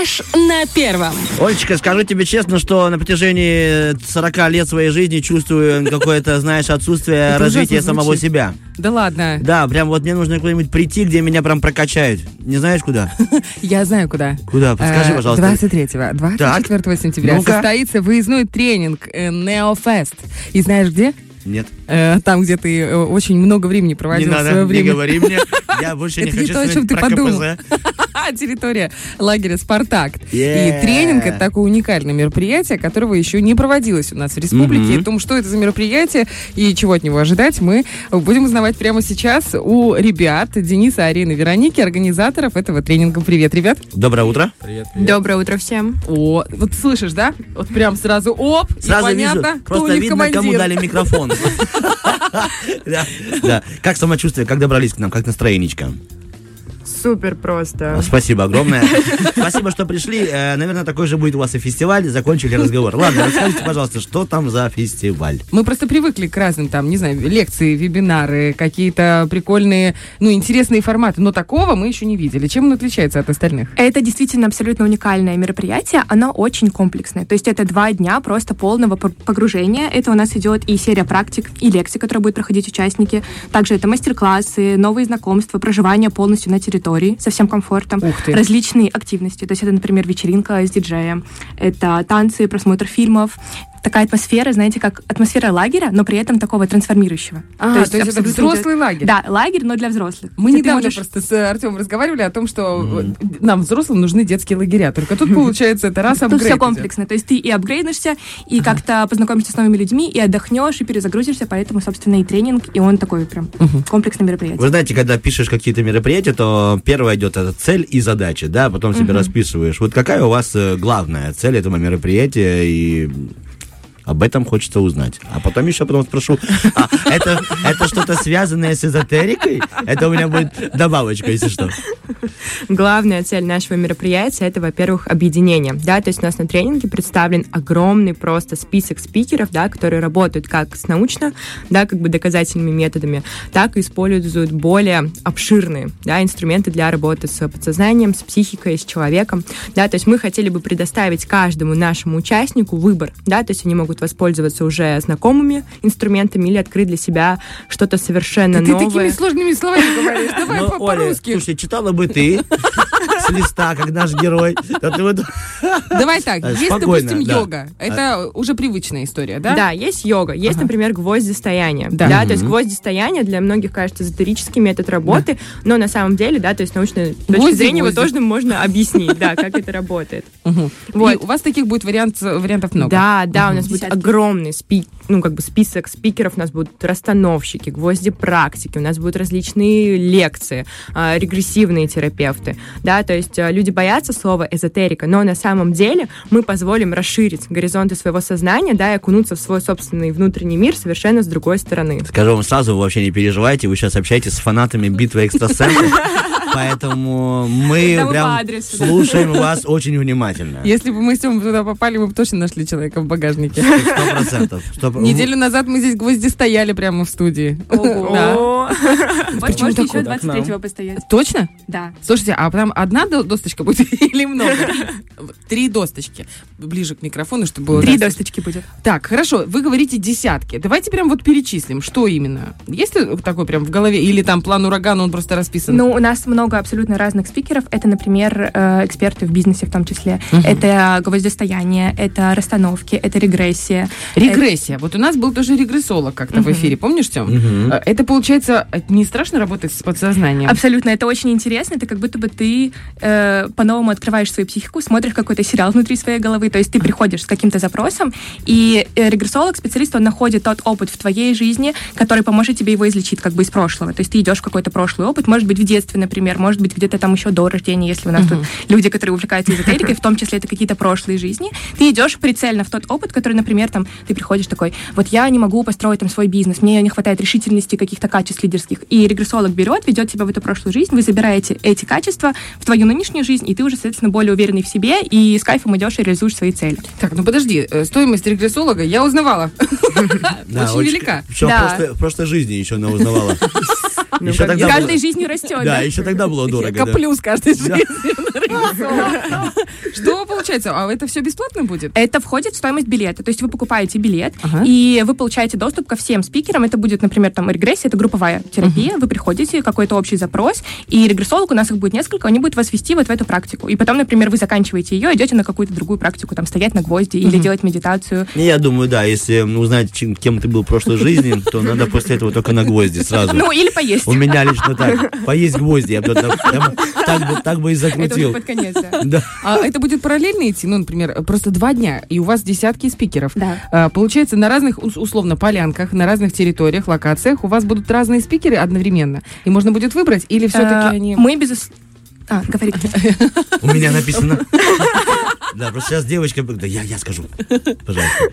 Фреш на первом. Олечка, скажу тебе честно, что на протяжении 40 лет своей жизни чувствую какое-то, знаешь, отсутствие развития самого себя. Да ладно. Да, прям вот мне нужно куда-нибудь прийти, где меня прям прокачают. Не знаешь куда? Я знаю, куда. Куда? Подскажи, Э, пожалуйста. 23-го, 24 сентября состоится выездной тренинг э, Neofest. И знаешь где? Нет. Э, Там, где ты э, очень много времени проводил Не надо, не говори мне. Я больше не Это не хочу то, о чем слышать ты про подумал. КПЗ. Территория лагеря «Спартак». Yeah. И тренинг — это такое уникальное мероприятие, которого еще не проводилось у нас в республике. И о том, что это за мероприятие и чего от него ожидать, мы будем узнавать прямо сейчас у ребят Дениса, Арины, Вероники, организаторов этого тренинга. Привет, ребят. Доброе утро. Доброе утро всем. О, вот слышишь, да? Вот прям сразу оп, Сразу и понятно, вижу, кто просто у них видно, командир. кому дали микрофон. Как самочувствие, как добрались к нам, как настроенечко? Супер просто. Спасибо огромное. Спасибо, что пришли. Э, Наверное, такой же будет у вас и фестиваль. Закончили разговор. Ладно, расскажите, пожалуйста, что там за фестиваль? Мы просто привыкли к разным там, не знаю, лекции, вебинары, какие-то прикольные, ну, интересные форматы. Но такого мы еще не видели. Чем он отличается от остальных? Это действительно абсолютно уникальное мероприятие. Оно очень комплексное. То есть это два дня просто полного погружения. Это у нас идет и серия практик, и лекций, которые будут проходить участники. Также это мастер-классы, новые знакомства, проживание полностью на территории со всем комфортом. Различные активности. То есть это, например, вечеринка с диджеем. Это танцы, просмотр фильмов. Такая атмосфера, знаете, как атмосфера лагеря, но при этом такого трансформирующего. А, то есть это абсолютно взрослый лагерь? Да, лагерь, но для взрослых. Мы Где недавно можешь- просто с Артемом разговаривали о том, что э, нам, взрослым, нужны детские лагеря. Только тут, получается, это раз Тут апгрейд все идет. комплексно. То есть ты и апгрейдишься, и как-то познакомишься с новыми людьми, и отдохнешь, и перезагрузишься. Поэтому, собственно, и тренинг, и он такой прям комплексное мероприятие. Вы знаете, когда пишешь какие-то мероприятия, то первое идет это цель и задача, да, потом себе расписываешь. Вот какая у вас э, главная цель этого мероприятия и об этом хочется узнать. А потом еще потом спрошу, а это, это что-то связанное с эзотерикой? Это у меня будет добавочка, если что. Главная цель нашего мероприятия это, во-первых, объединение. Да, то есть у нас на тренинге представлен огромный просто список спикеров, да, которые работают как с научно, да, как бы доказательными методами, так и используют более обширные да, инструменты для работы с подсознанием, с психикой, с человеком. Да, то есть мы хотели бы предоставить каждому нашему участнику выбор. Да, то есть они могут воспользоваться уже знакомыми инструментами или открыть для себя что-то совершенно Ты новое. такими сложными словами говоришь. Давай Ну, по-русски. слушай, читала бы ты с листа, как наш герой. Давай так, Э, есть, допустим, йога. Это уже привычная история, да? Да, есть йога, есть, например, гвоздистояние. Да. Да, то есть гвоздистояние для многих кажется эзотерический метод работы, но на самом деле, да, то есть научной точки Гвозди, зрения его гвозди. тоже можно объяснить, да, как это работает. Вот. У вас таких будет вариант, вариантов много. Да, да, у нас будет огромный спи, ну, как бы список спикеров, у нас будут расстановщики, гвозди практики, у нас будут различные лекции, а, регрессивные терапевты, да, то есть а, люди боятся слова эзотерика, но на самом деле мы позволим расширить горизонты своего сознания, да, и окунуться в свой собственный внутренний мир совершенно с другой стороны. Скажу вам сразу, вы вообще не переживайте, вы сейчас общаетесь с фанатами битвы экстрасенсов, поэтому мы прям адресу, да. слушаем вас очень внимательно. Если бы мы с Тёмой туда попали, мы бы точно нашли человека в багажнике. Сто процентов. Неделю назад мы здесь гвозди стояли прямо в студии. Да. Вот так еще куда к нам? 23-го постоять. Точно? Да. Слушайте, а там одна до- досточка будет или много? Три досточки. Ближе к микрофону, чтобы было... Три досточки будет. Так, хорошо, вы говорите десятки. Давайте прям вот перечислим, что именно. Есть ли такой прям в голове? Или там план урагана, он просто расписан? Ну, у нас много абсолютно разных спикеров. Это, например, э, эксперты в бизнесе в том числе. Это гвоздистояние, это расстановки, это регрессия. Регрессия. Вот у нас был тоже регрессолог как-то в эфире, помнишь, Тём? Э, Это, получается, не страшно работать с подсознанием? Абсолютно, это очень интересно. Это как будто бы ты э, по-новому открываешь свою психику, смотришь какой-то сериал внутри своей головы. То есть ты приходишь с каким-то запросом, и э, регрессолог, специалист, он находит тот опыт в твоей жизни, который поможет тебе его излечить как бы из прошлого. То есть ты идешь в какой-то прошлый опыт, может быть, в детстве, например, может быть, где-то там еще до рождения, если у нас тут люди, которые увлекаются эзотерикой, в том числе это какие-то прошлые жизни. Ты идешь прицельно в тот опыт, который, например, там, ты приходишь такой, вот я не могу построить там свой бизнес, мне не хватает решительности, каких-то качеств лидерских. И регрессолог берет, ведет тебя в эту прошлую жизнь, вы забираете эти качества в твою нынешнюю жизнь, и ты уже, соответственно, более уверенный в себе и с кайфом идешь и реализуешь свои цели. Так, ну подожди, э, стоимость регрессолога я узнавала. Очень велика. Причем Да. в прошлой- в прошлой жизни еще она узнавала. Еще С тогда каждой жизнью растет. Да, еще тогда было дорого. коплю с каждой жизнью. Что получается? А это все бесплатно будет? Это входит в стоимость билета. То есть вы покупаете билет, и вы получаете доступ ко всем спикерам. Это будет, например, там регрессия, это групповая терапия. Вы приходите, какой-то общий запрос, и регрессолог, у нас их будет несколько, они будут вас вести вот в эту практику. И потом, например, вы заканчиваете ее, идете на какую-то другую практику, там стоять на гвозди или делать медитацию. Я думаю, да, если узнать, кем ты был в прошлой жизни, то надо после этого только на гвозди сразу. Ну, или поесть. У меня лично так. Поесть гвозди. Я бы так бы, так бы и Это уже закрутил. под конец, да. А это будет параллельно идти? Ну, например, просто два дня, и у вас десятки спикеров. Да. А, Получается, на разных, ус- условно, полянках, на разных территориях, локациях у вас будут разные спикеры одновременно. И можно будет выбрать, или все-таки Э, они... Мы без... А, говорите. У меня написано. Да, просто сейчас девочка... Да, я, я скажу. Пожалуйста.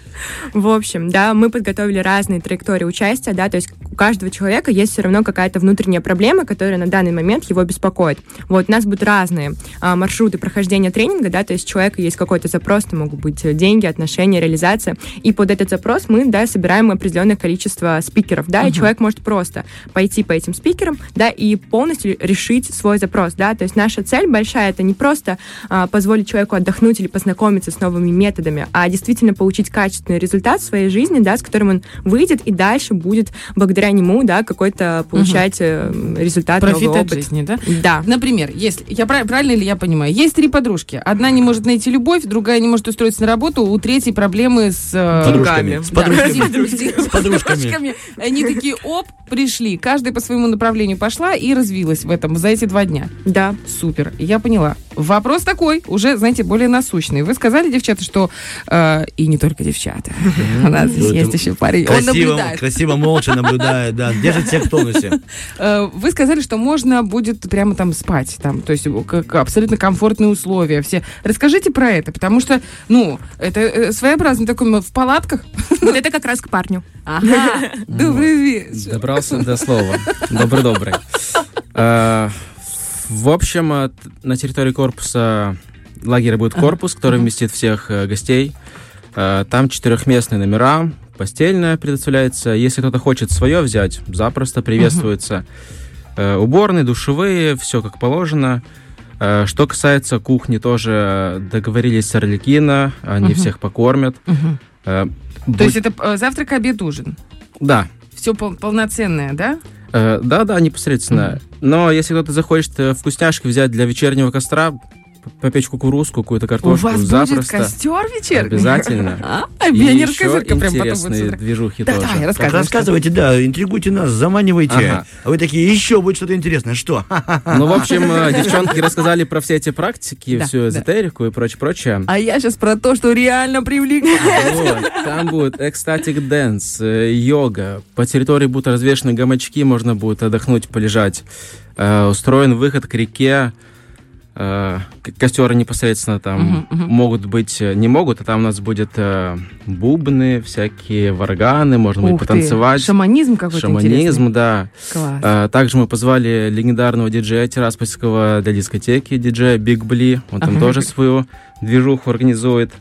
В общем, да, мы подготовили разные траектории участия, да, то есть у каждого человека есть все равно какая-то внутренняя проблема, которая на данный момент его беспокоит. Вот, у нас будут разные а, маршруты прохождения тренинга, да, то есть у человека есть какой-то запрос, это могут быть деньги, отношения, реализация, и под этот запрос мы, да, собираем определенное количество спикеров, да, и человек может просто пойти по этим спикерам, да, и полностью решить свой запрос, да, то есть наша цель большая, это не просто а, позволить человеку отдохнуть или познакомиться с новыми методами, а действительно получить качественный результат в своей жизни, да, с которым он выйдет и дальше будет благодаря нему, да, какой-то получать э, результат, Профит новый от опыт. жизни, да? Да. Например, если я прав- правильно ли я понимаю, есть три подружки. Одна не может найти любовь, другая не может устроиться на работу, у третьей проблемы с э, Подружками. С подружками. с подружками. Они такие, оп, пришли. Каждая по своему направлению пошла и развилась в этом за эти два дня. Да. Супер, я поняла. Вопрос такой, уже, знаете, более насущный. Вы сказали, девчата, что... э, и не только девчата. У нас здесь Ну, есть еще парень. Он Красиво, наблюдает. красиво, молча наблюдает, да. Держит всех в тонусе. Э, Вы сказали, что можно будет прямо там спать, там, то есть как абсолютно комфортные условия все. Расскажите про это, потому что, ну, это э, своеобразно такой в палатках. Вот это как раз к парню. Ага. Добрый вечер. Добрался до слова. Добрый-добрый. В общем, э, на территории корпуса лагеря будет корпус, который вместит всех э, гостей. Э, Там четырехместные номера, постельная предоставляется. Если кто-то хочет свое взять, запросто приветствуется. Уборные, душевые, все как положено. Что касается кухни, тоже договорились с Орликино, они всех покормят. То есть это завтрак, обед, ужин. Да, Все полноценное, да? Э, Да, да, непосредственно. Но если кто-то захочет э, вкусняшки взять для вечернего костра, попечь кукурузку, какую-то картошку, У вас будет запросто. костер вечерний? Обязательно. А, И пионерская еще зорька прям потом будет движухи Да, тоже. давай, Так рассказывай. рассказывайте, да, интригуйте нас, заманивайте. Ага. А вы такие, еще будет что-то интересное. Что? Ну, в общем, э, девчонки рассказали про все эти практики, Да, всю да. эзотерику и прочее-прочее. А я сейчас про то, что реально привлекает. Вот, там будет ecstatic dance, э, йога. По территории будут развешаны гамачки, можно будет отдохнуть, полежать. Э, Устроен выход к реке. Э, к- Костеры непосредственно там Мгм, мгм. могут быть, э, не могут, а там у нас будет э, бубны, всякие варганы, можно будет Ух ты, потанцевать. Шаманизм какой-то Шаманизм, да. интересный. Класс. Э, Также мы позвали легендарного диджея Тираспольского для дискотеки, диджея Биг Бли. Он там Ага. тоже свою движуху организует.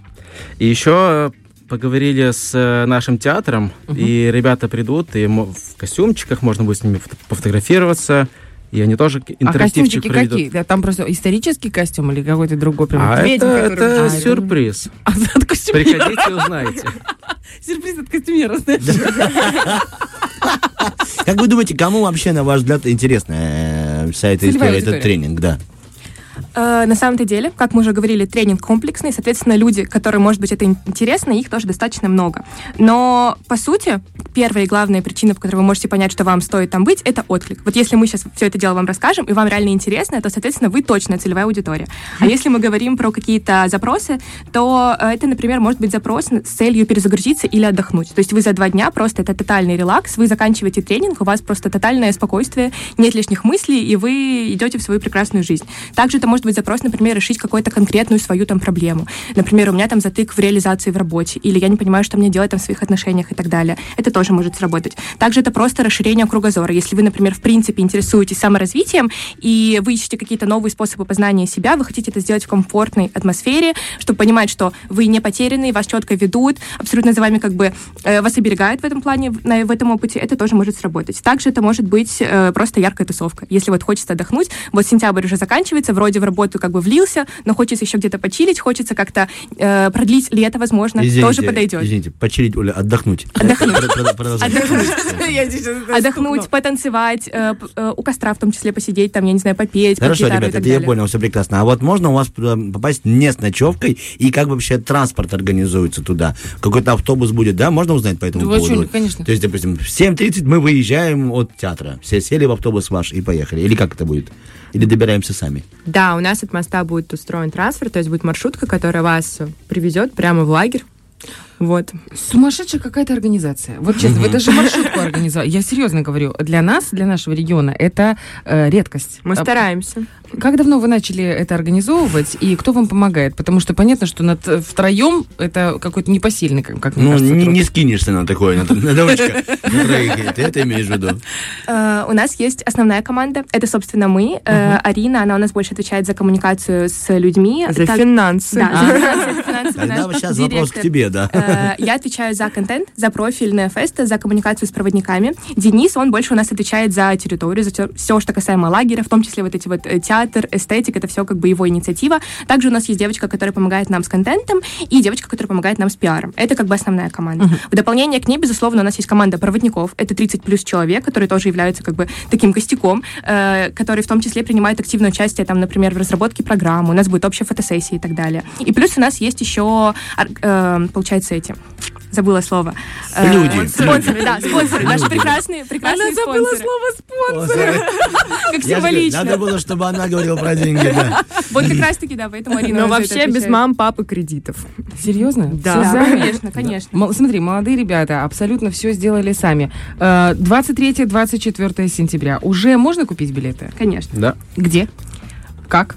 И еще поговорили с э, нашим театром, Мгм. и ребята придут, и в костюмчиках можно будет с ними фото- пофотографироваться, и они тоже к- А интерактивчик костюмчики проведут. какие? Да, Там просто исторический костюм или какой-то другой? Прям А ведьма, это, который- это А, сюрприз. А, от костюмера. Приходите и узнаете. Сюрприз от костюмера, знаешь. Как вы думаете, кому вообще, на ваш взгляд, интересна э, вся эта история, этот тренинг, да? Э, На самом-то деле, как мы уже говорили, тренинг комплексный, соответственно, люди, которым, может быть, это ин- интересно, их тоже достаточно много. Но, по сути, первая и главная причина, по которой вы можете понять, что вам стоит там быть, это отклик. Вот если мы сейчас все это дело вам расскажем, и вам реально интересно, то, соответственно, вы точно целевая аудитория. А если мы говорим про какие-то запросы, то э, это, например, может быть запрос с целью перезагрузиться или отдохнуть. То есть вы за два дня просто это тотальный релакс, вы заканчиваете тренинг, у вас просто тотальное спокойствие, нет лишних мыслей, и вы идете в свою прекрасную жизнь. Также это может быть запрос, например, решить какую-то конкретную свою там проблему. Например, у меня там затык в реализации в работе, или я не понимаю, что мне делать там в своих отношениях и так далее. Это тоже может сработать. Также это просто расширение кругозора. Если вы, например, в принципе интересуетесь саморазвитием, и вы ищете какие-то новые способы познания себя, вы хотите это сделать в комфортной атмосфере, чтобы понимать, что вы не потеряны, вас четко ведут, абсолютно за вами как бы э, вас оберегают в этом плане, на, в этом опыте, это тоже может сработать. Также это может быть э, просто яркая тусовка. Если вот хочется отдохнуть, вот сентябрь уже заканчивается, вроде в работу как бы влился, но хочется еще где-то почилить, хочется как-то э, продлить лето, возможно, Извините, тоже подойдет. Извините, почилить, Оля, отдохнуть. Отдохнуть. Отдохнуть, потанцевать, э, э, у костра в том числе посидеть, там, я не знаю, попеть, Хорошо, ребята, это я понял, все прекрасно. А вот можно у вас туда попасть не с ночевкой, и как вообще транспорт организуется туда? Какой-то автобус будет, да? Можно узнать по этому поводу? конечно. То есть, допустим, в 7.30 мы выезжаем от театра. Все сели в автобус ваш и поехали. Или как это будет? Или добираемся сами? Да, у нас от моста будет устроен трансфер, то есть будет маршрутка, которая вас привезет прямо в лагерь. Вот. Сумасшедшая какая-то организация. Вот честно, вы даже маршрутку организовали. Я серьезно говорю, для нас, для нашего региона, это э, редкость. Мы А стараемся. Как давно вы начали это организовывать, и кто вам помогает? Потому что понятно, что над втроем это какой-то непосильный, как, как мне Ну, кажется, не, труд. не скинешься на такое, на, на. Ты это имеешь в виду? Э, У нас есть основная команда, это, собственно, мы. Э, Арина, она у нас больше отвечает за коммуникацию с людьми. За финансы. Да, за финансы, Тогда сейчас вопрос к тебе, да. Э, Я отвечаю за контент, за профиль Неофеста, за коммуникацию с проводниками. Денис, он больше у нас отвечает за территорию, за все, что касаемо лагеря, в том числе вот эти вот э, театр, эстетик, это все как бы его инициатива. Также у нас есть девочка, которая помогает нам с контентом, и девочка, которая помогает нам с пиаром. Это как бы основная команда. В дополнение к ней, безусловно, у нас есть команда проводников. Это 30 плюс человек, которые тоже являются как бы таким костяком, э, которые в том числе принимают активное участие, там, например, в разработке программы. У нас будет общая фотосессия и так далее. И плюс у нас есть еще, э, получается, эти забыла слово. Э, Люди. Спонсоры, да, спонсоры. Наши Люди. прекрасные, прекрасные Она забыла спонсоры. слово спонсор. Как символично. Надо было, чтобы она говорила про деньги, да. Вот как раз таки, да, поэтому Арина Но вообще без мам, папы кредитов. Серьезно? Да. Конечно, конечно. Смотри, молодые ребята абсолютно все сделали сами. Э, 23-24 сентября. Уже можно купить билеты? Конечно. Да. Где? Как?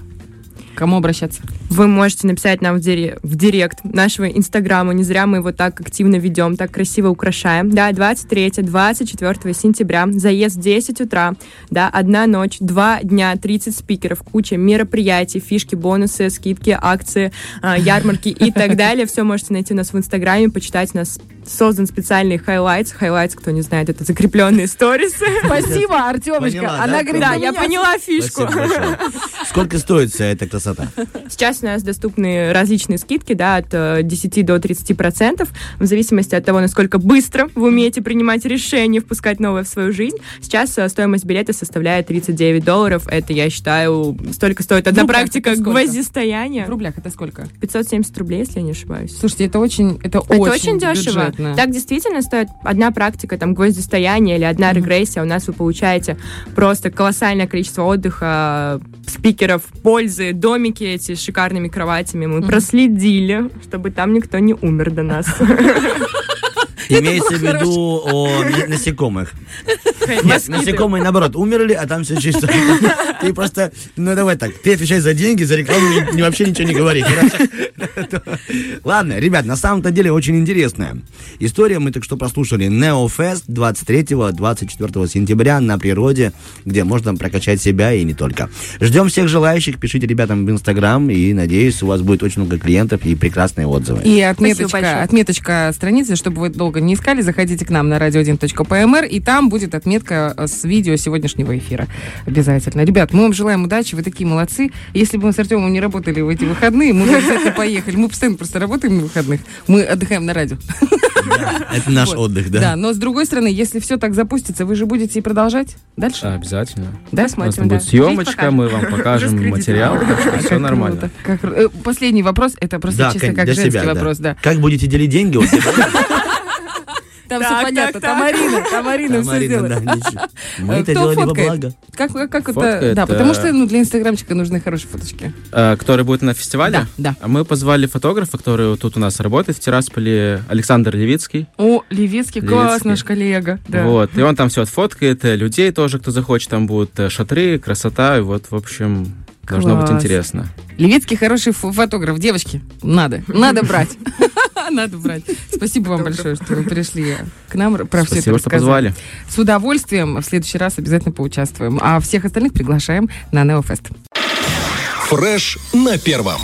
Кому обращаться? Вы можете написать нам в, дире- в директ нашего инстаграма. Не зря мы его так активно ведем, так красиво украшаем. Да, 23-24 сентября. Заезд в 10 утра. Да, одна ночь, два дня, 30 спикеров, куча мероприятий, фишки, бонусы, скидки, акции, а, ярмарки и так далее. Все можете найти у нас в инстаграме, почитать. У нас создан специальный highlights. Highlights, кто не знает, это закрепленные сторисы. Спасибо, Артемочка. Поняла, да? Она говорит, Да, «У я поняла фишку. Сколько стоит вся эта красота? Сейчас у нас доступны различные скидки, да, от э, 10 до 30 процентов, в зависимости от того, насколько быстро вы умеете принимать решения, впускать новое в свою жизнь. Сейчас э, стоимость билета составляет 39 долларов. Это, я считаю, столько стоит одна рублях практика гвоздистояния. В рублях это сколько? 570 рублей, если я не ошибаюсь. Слушайте, это очень, это, Это очень, дешево. бюджетно. Так действительно стоит одна практика, там, гвоздистояние или одна регрессия. У нас вы получаете просто колоссальное количество отдыха, спикеров, пользы, домики эти с шикарными кроватями. Мы проследили, чтобы там никто не умер до нас. Имеется в виду о на- насекомых. Нет, насекомые, наоборот, умерли, а там все чисто. Ты просто, ну давай так, ты отвечаешь за деньги, за рекламу, вообще ничего не говори. Ладно, ребят, на самом-то деле очень интересная история. Мы так что прослушали Неофест 23-24 сентября на природе, где можно прокачать себя и не только. Ждем всех желающих, пишите ребятам в Инстаграм, и надеюсь, у вас будет очень много клиентов и прекрасные отзывы. И отметочка, отметочка страницы, чтобы вы долго не искали, заходите к нам на radio1.pmr, и там будет отметка э, с видео сегодняшнего эфира. Обязательно. Ребят, мы вам желаем удачи, вы такие молодцы. Если бы мы с Артемом не работали в эти выходные, мы бы обязательно поехали. Мы постоянно просто работаем на выходных. Мы отдыхаем на радио. Это наш Вот. отдых, Да, да? но с другой стороны, если все так запустится, вы же будете и продолжать дальше? Обязательно. Да? У нас да. будет съемочка, мы вам покажем материал, все нормально. как э, Последний вопрос, это просто Да, чисто как женский себя, да. вопрос, да. Как будете делить деньги? Там Так, все понятно, так, там так. Марина, там Марина все ничего. Мы это делали во благо. Как, это? Да, потому э, что ну, для инстаграмчика нужны хорошие фоточки. Э, Который будет на фестивале? Да, да. А Мы позвали фотографа, который тут у нас работает в Тирасполе, Александр Левицкий. О, Левицкий, класс, наш коллега. Вот. И он там все отфоткает, э, людей тоже, кто захочет, там будут шатры, красота, и вот, в общем, должно быть Класс. интересно. Левицкий хороший фо- фотограф. Девочки, надо, надо брать. Надо брать. Спасибо вам большое, что вы пришли к нам, про все это Спасибо, что рассказали. позвали. С удовольствием в следующий раз обязательно поучаствуем. А всех остальных приглашаем на Неофест. Фреш на первом.